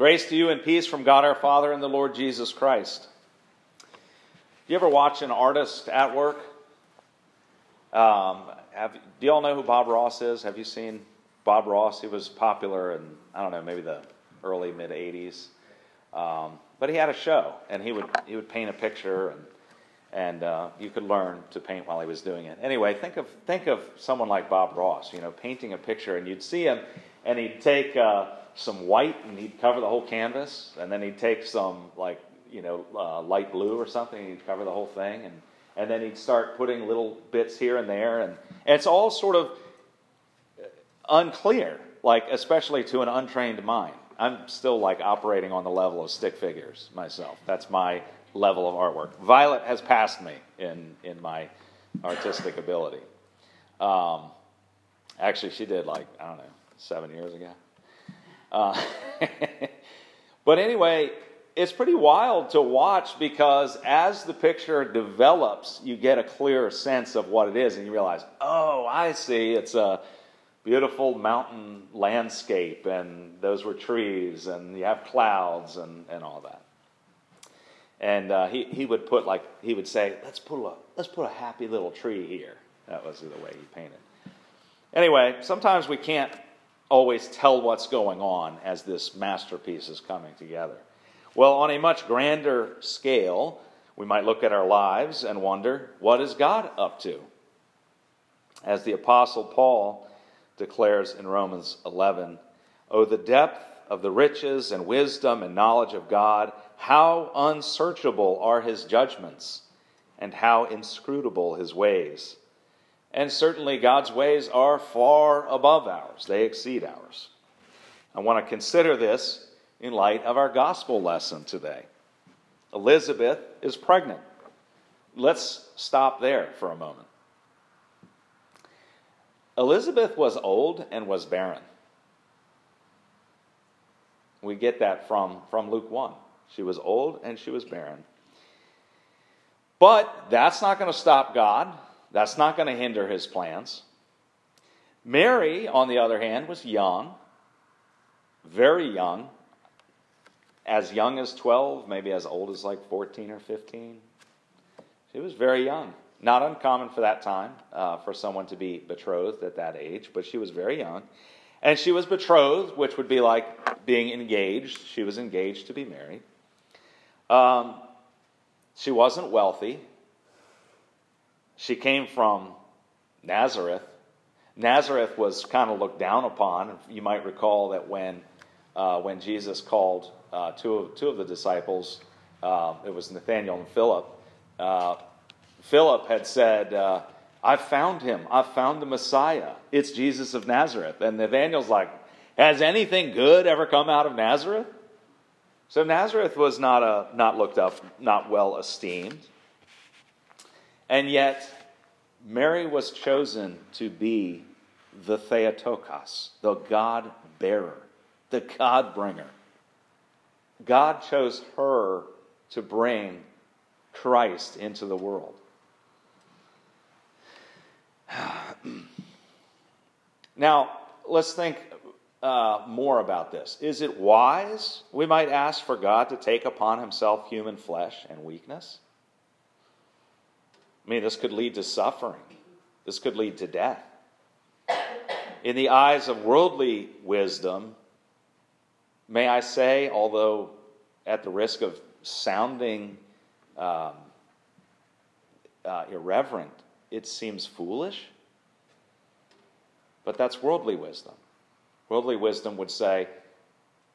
Grace to you and peace from God our Father and the Lord Jesus Christ. Do you ever watch an artist at work? Um, have, do you all know who Bob Ross is? Have you seen Bob Ross? He was popular in, I don't know, maybe the early, mid 80s. Um, but he had a show, and he would, he would paint a picture, and, and uh, you could learn to paint while he was doing it. Anyway, think of, think of someone like Bob Ross, you know, painting a picture, and you'd see him, and he'd take uh, some white, and he'd cover the whole canvas, and then he'd take some, like, you know, uh, light blue or something, and he'd cover the whole thing, and and then he'd start putting little bits here and there, and, and it's all sort of unclear, like especially to an untrained mind. I'm still like operating on the level of stick figures myself. That's my level of artwork. Violet has passed me in in my artistic ability. Um, actually, she did like I don't know seven years ago. Uh, but anyway, it's pretty wild to watch because as the picture develops, you get a clearer sense of what it is, and you realize, oh, I see, it's a beautiful mountain landscape, and those were trees, and you have clouds, and, and all that. And uh, he, he would put like he would say, let's put a let's put a happy little tree here. That was the way he painted. Anyway, sometimes we can't always tell what's going on as this masterpiece is coming together. Well, on a much grander scale, we might look at our lives and wonder, what is God up to? As the Apostle Paul declares in Romans 11, Oh, the depth of the riches and wisdom and knowledge of God, how unsearchable are his judgments, and how inscrutable his ways. And certainly God's ways are far above ours, they exceed ours. I want to consider this in light of our gospel lesson today. Elizabeth is pregnant. Let's stop there for a moment. Elizabeth was old and was barren. We get that from, from Luke 1. She was old and she was barren. But that's not going to stop God. That's not going to hinder his plans. Mary, on the other hand, was young, very young, as young as 12, maybe as old as like 14 or 15. She was very young. Not uncommon for that time uh, for someone to be betrothed at that age, but she was very young. And she was betrothed, which would be like being engaged. She was engaged to be married. Um, she wasn't wealthy. She came from Nazareth. Nazareth was kind of looked down upon. You might recall that when, uh, when Jesus called uh, two, of, two of the disciples, uh, it was Nathaniel and Philip. Uh, Philip had said, uh, I found him. I found the Messiah. It's Jesus of Nazareth. And Nathaniel's like, Has anything good ever come out of Nazareth? So Nazareth was not, a, not looked up, not well esteemed. And yet, Mary was chosen to be the Theotokos, the God bearer, the God bringer. God chose her to bring Christ into the world. now, let's think uh, more about this. Is it wise, we might ask, for God to take upon himself human flesh and weakness? I mean, this could lead to suffering, this could lead to death. In the eyes of worldly wisdom, May I say, although at the risk of sounding um, uh, irreverent, it seems foolish, but that's worldly wisdom. Worldly wisdom would say,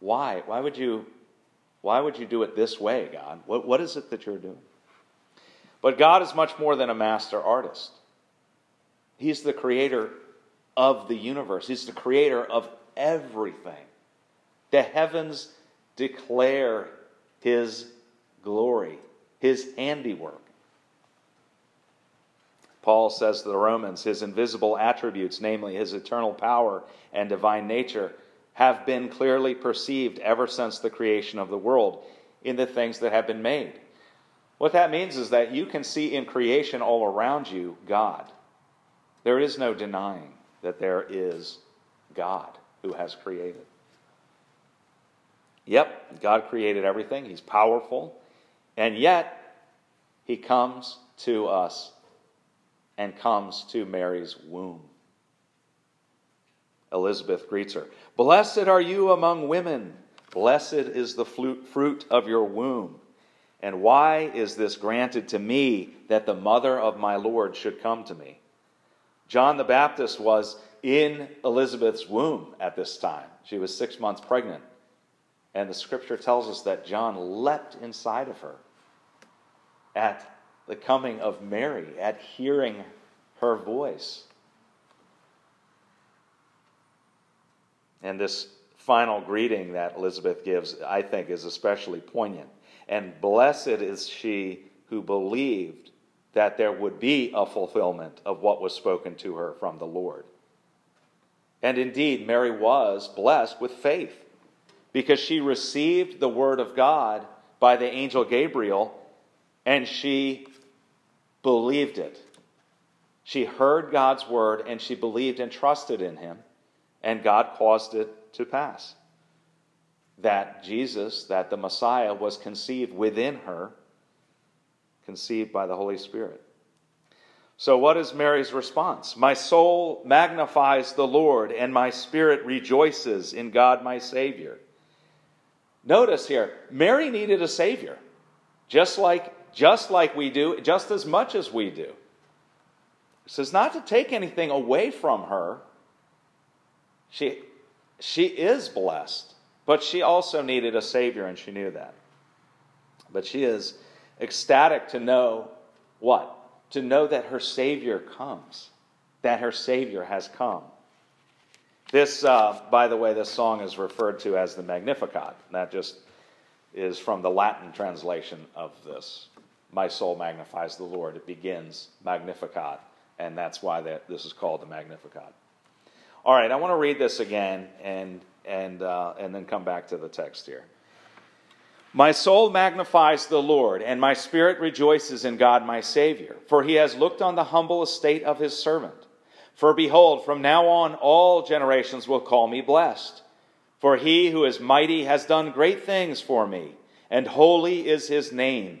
why? Why would you, why would you do it this way, God? What, what is it that you're doing? But God is much more than a master artist. He's the creator of the universe, He's the creator of everything. The heavens declare his glory, his handiwork. Paul says to the Romans, his invisible attributes, namely his eternal power and divine nature, have been clearly perceived ever since the creation of the world in the things that have been made. What that means is that you can see in creation all around you God. There is no denying that there is God who has created. Yep, God created everything, He's powerful, and yet He comes to us and comes to Mary's womb. Elizabeth greets her Blessed are you among women, blessed is the fruit of your womb. And why is this granted to me that the mother of my Lord should come to me? John the Baptist was in Elizabeth's womb at this time. She was six months pregnant. And the scripture tells us that John leapt inside of her at the coming of Mary, at hearing her voice. And this final greeting that Elizabeth gives, I think, is especially poignant. And blessed is she who believed that there would be a fulfillment of what was spoken to her from the Lord. And indeed, Mary was blessed with faith because she received the word of God by the angel Gabriel and she believed it. She heard God's word and she believed and trusted in him, and God caused it to pass. That Jesus, that the Messiah, was conceived within her conceived by the Holy Spirit. So, what is Mary's response? My soul magnifies the Lord, and my spirit rejoices in God my Savior. Notice here, Mary needed a Savior, just like, just like we do, just as much as we do. This is not to take anything away from her. She, she is blessed, but she also needed a Savior, and she knew that. But she is ecstatic to know what? To know that her Savior comes, that her Savior has come. This, uh, by the way, this song is referred to as the Magnificat. That just is from the Latin translation of this. My soul magnifies the Lord. It begins Magnificat, and that's why that, this is called the Magnificat. All right, I want to read this again and, and, uh, and then come back to the text here. My soul magnifies the Lord, and my spirit rejoices in God my Savior, for he has looked on the humble estate of his servant. For behold, from now on all generations will call me blessed. For he who is mighty has done great things for me, and holy is his name,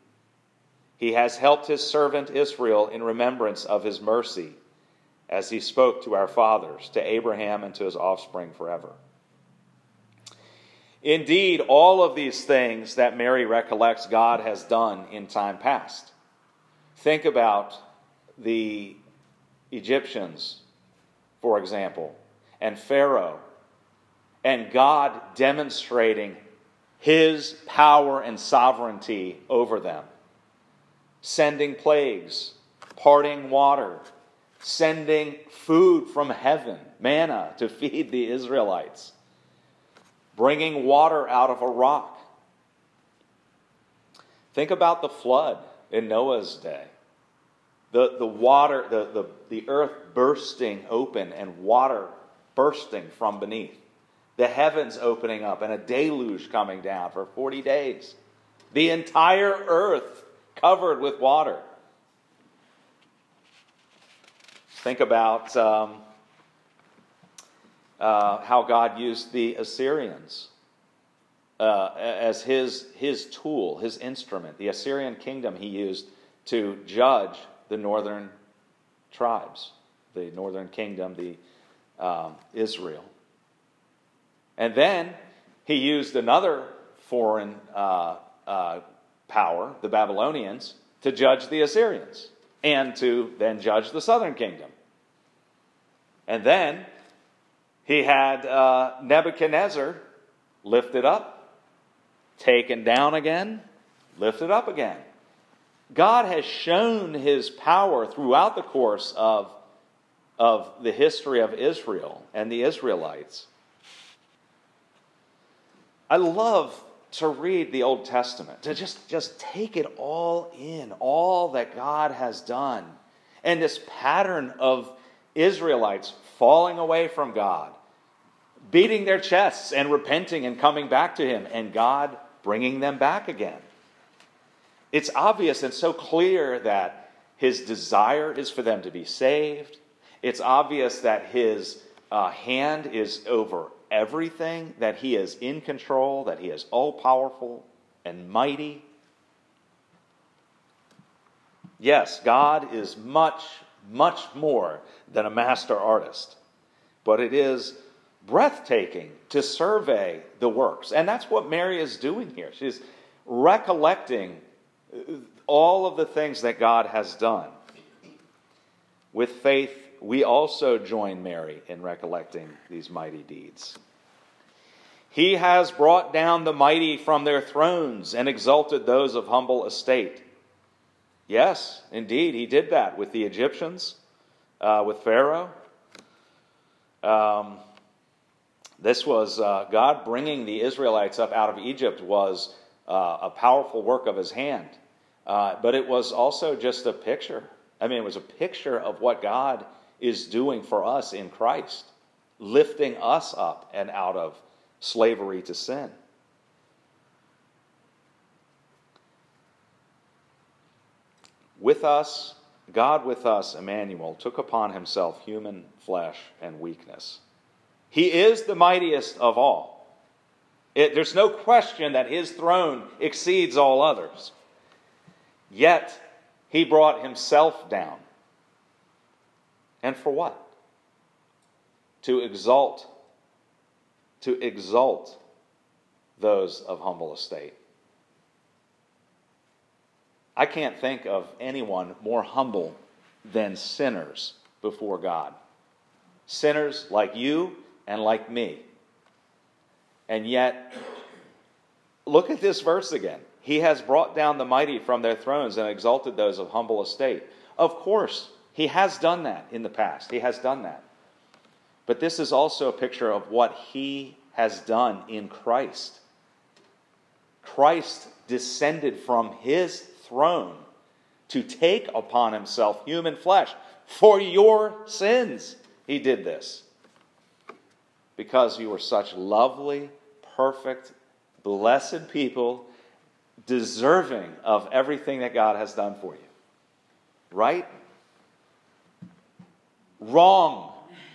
He has helped his servant Israel in remembrance of his mercy, as he spoke to our fathers, to Abraham, and to his offspring forever. Indeed, all of these things that Mary recollects God has done in time past. Think about the Egyptians, for example, and Pharaoh, and God demonstrating his power and sovereignty over them, sending plagues, parting water, sending food from heaven, manna, to feed the Israelites, bringing water out of a rock. Think about the flood in Noah's day. The, the water, the, the, the earth bursting open and water bursting from beneath, the heavens opening up and a deluge coming down for 40 days, the entire earth covered with water. Think about um, uh, how God used the Assyrians uh, as his, his tool, his instrument. The Assyrian kingdom he used to judge the northern tribes, the northern kingdom, the um, Israel. And then he used another foreign uh, uh, power, the Babylonians, to judge the Assyrians and to then judge the southern kingdom. And then he had uh, Nebuchadnezzar lifted up, taken down again, lifted up again. God has shown his power throughout the course of, of the history of Israel and the Israelites. I love to read the Old Testament, to just, just take it all in, all that God has done. And this pattern of Israelites falling away from God, beating their chests and repenting and coming back to Him, and God bringing them back again. It's obvious and so clear that His desire is for them to be saved. It's obvious that His uh, hand is over everything, that He is in control, that He is all powerful and mighty. Yes, God is much, much more than a master artist, but it is breathtaking to survey the works. And that's what Mary is doing here. She's recollecting all of the things that God has done. With faith, we also join Mary in recollecting these mighty deeds. He has brought down the mighty from their thrones and exalted those of humble estate. Yes, indeed, he did that with the Egyptians, uh, with Pharaoh. Um, this was uh, God bringing the Israelites up out of Egypt was uh, a powerful work of his hand. Uh, but it was also just a picture. I mean, it was a picture of what God is doing for us in Christ, lifting us up and out of slavery to sin. With us, God with us, Emmanuel, took upon himself human flesh and weakness. He is the mightiest of all. It, there's no question that his throne exceeds all others. Yet, he brought himself down and for what? To exalt, to exalt those of humble estate. I can't think of anyone more humble than sinners before God. Sinners like you and like me. And yet, look at this verse again. He has brought down the mighty from their thrones and exalted those of humble estate. Of course, he has done that in the past. He has done that. But this is also a picture of what he has done in Christ. Christ descended from his throne to take upon himself human flesh for your sins. He did this because you were such lovely, perfect, blessed people, deserving of everything that God has done for you. Right? Wrong.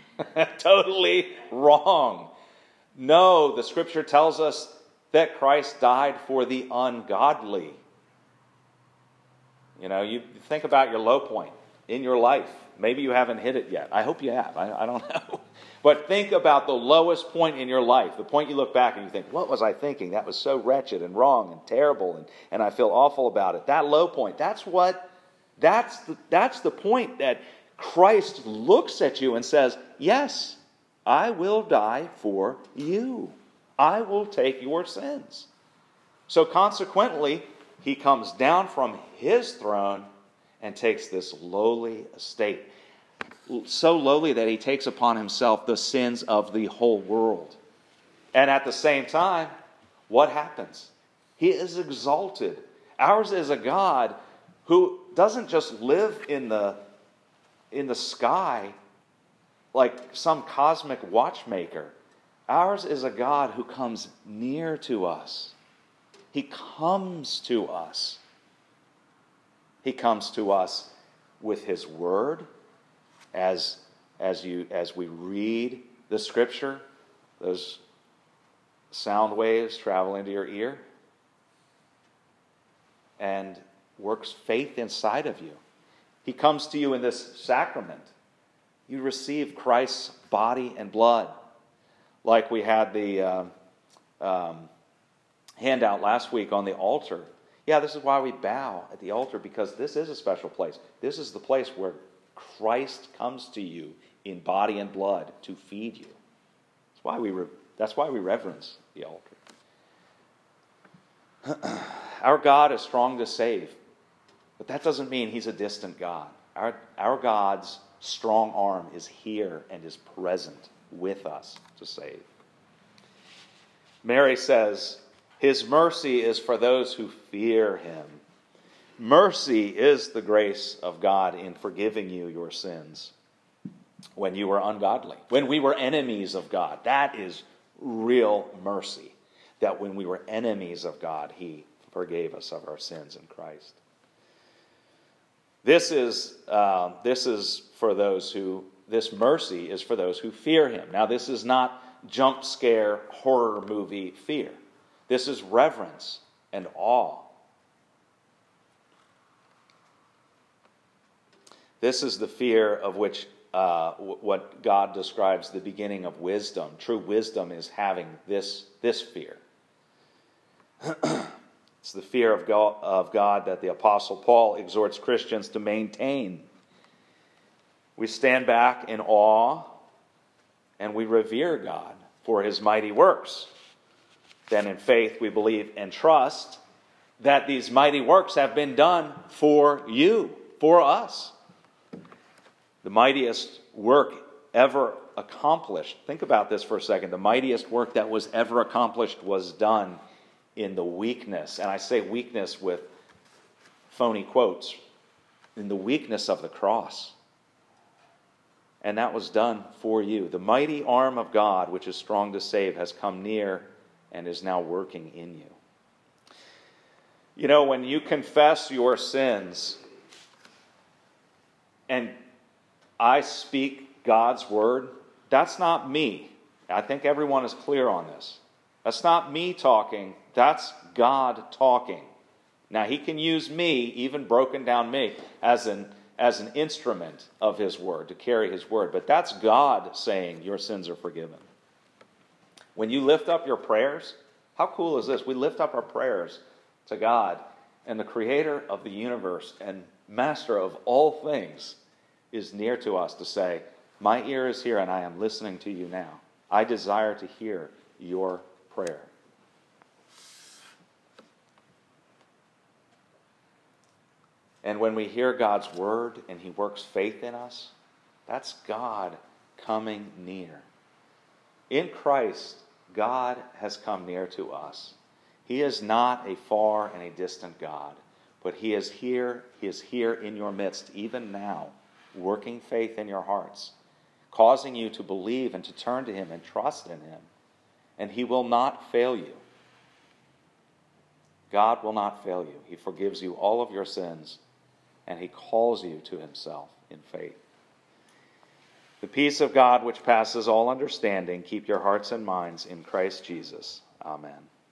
totally wrong. No, the scripture tells us that Christ died for the ungodly. You know, you think about your low point in your life. Maybe you haven't hit it yet. I hope you have. I, I, don't know. But think about the lowest point in your life, the point you look back and you think, what was I thinking? That was so wretched and wrong and terrible, and, and I feel awful about it. That low point, that's what, that's the, that's the point that Christ looks at you and says, Yes, I will die for you. I will take your sins. So consequently, he comes down from his throne and takes this lowly estate. So lowly that he takes upon himself the sins of the whole world. And at the same time, what happens? He is exalted. Ours is a God who doesn't just live in the in the sky like some cosmic watchmaker. Ours is a God who comes near to us. He comes to us. He comes to us with His Word as, as, you, as we read the Scripture, those sound waves travel into your ear and works faith inside of you. He comes to you in this sacrament. You receive Christ's body and blood. Like we had the uh, um, handout last week on the altar. Yeah, this is why we bow at the altar because this is a special place. This is the place where Christ comes to you in body and blood to feed you. That's why we, re- that's why we reverence the altar. Our God is strong to save. But that doesn't mean he's a distant God. Our, our God's strong arm is here and is present with us to save. Mary says, His mercy is for those who fear him. Mercy is the grace of God in forgiving you your sins when you were ungodly, when we were enemies of God. That is real mercy. That when we were enemies of God, He forgave us of our sins in Christ. This is, uh, this is for those who, this mercy is for those who fear Him. Now, this is not jump scare horror movie fear. This is reverence and awe. This is the fear of which uh, what God describes the beginning of wisdom. True wisdom is having this, this fear. it's the fear of God, of God that the Apostle Paul exhorts Christians to maintain. We stand back in awe and we revere God for his mighty works. Then in faith we believe and trust that these mighty works have been done for you, for us. The mightiest work ever accomplished, think about this for a second. The mightiest work that was ever accomplished was done in the weakness, and I say weakness with phony quotes, in the weakness of the cross and that was done for you. The mighty arm of God, which is strong to save, has come near and is now working in you. You know, when you confess your sins, and I speak God's word, that's not me. I think everyone is clear on this. That's not me talking, that's God talking. Now, He can use me, even broken down me, as an as an instrument of His Word, to carry His Word. But that's God saying, Your sins are forgiven. When you lift up your prayers, how cool is this? We lift up our prayers to God, and the Creator of the universe and Master of all things is near to us to say, My ear is here, and I am listening to you now. I desire to hear your prayer. And when we hear God's word and He works faith in us, that's God coming near. In Christ, God has come near to us. He is not a far and a distant God, but He is here. He is here in your midst, even now, working faith in your hearts, causing you to believe and to turn to Him and trust in Him. And He will not fail you. God will not fail you. He forgives you all of your sins and he calls you to himself in faith. The peace of God, which passes all understanding, keep your hearts and minds in Christ Jesus. Amen.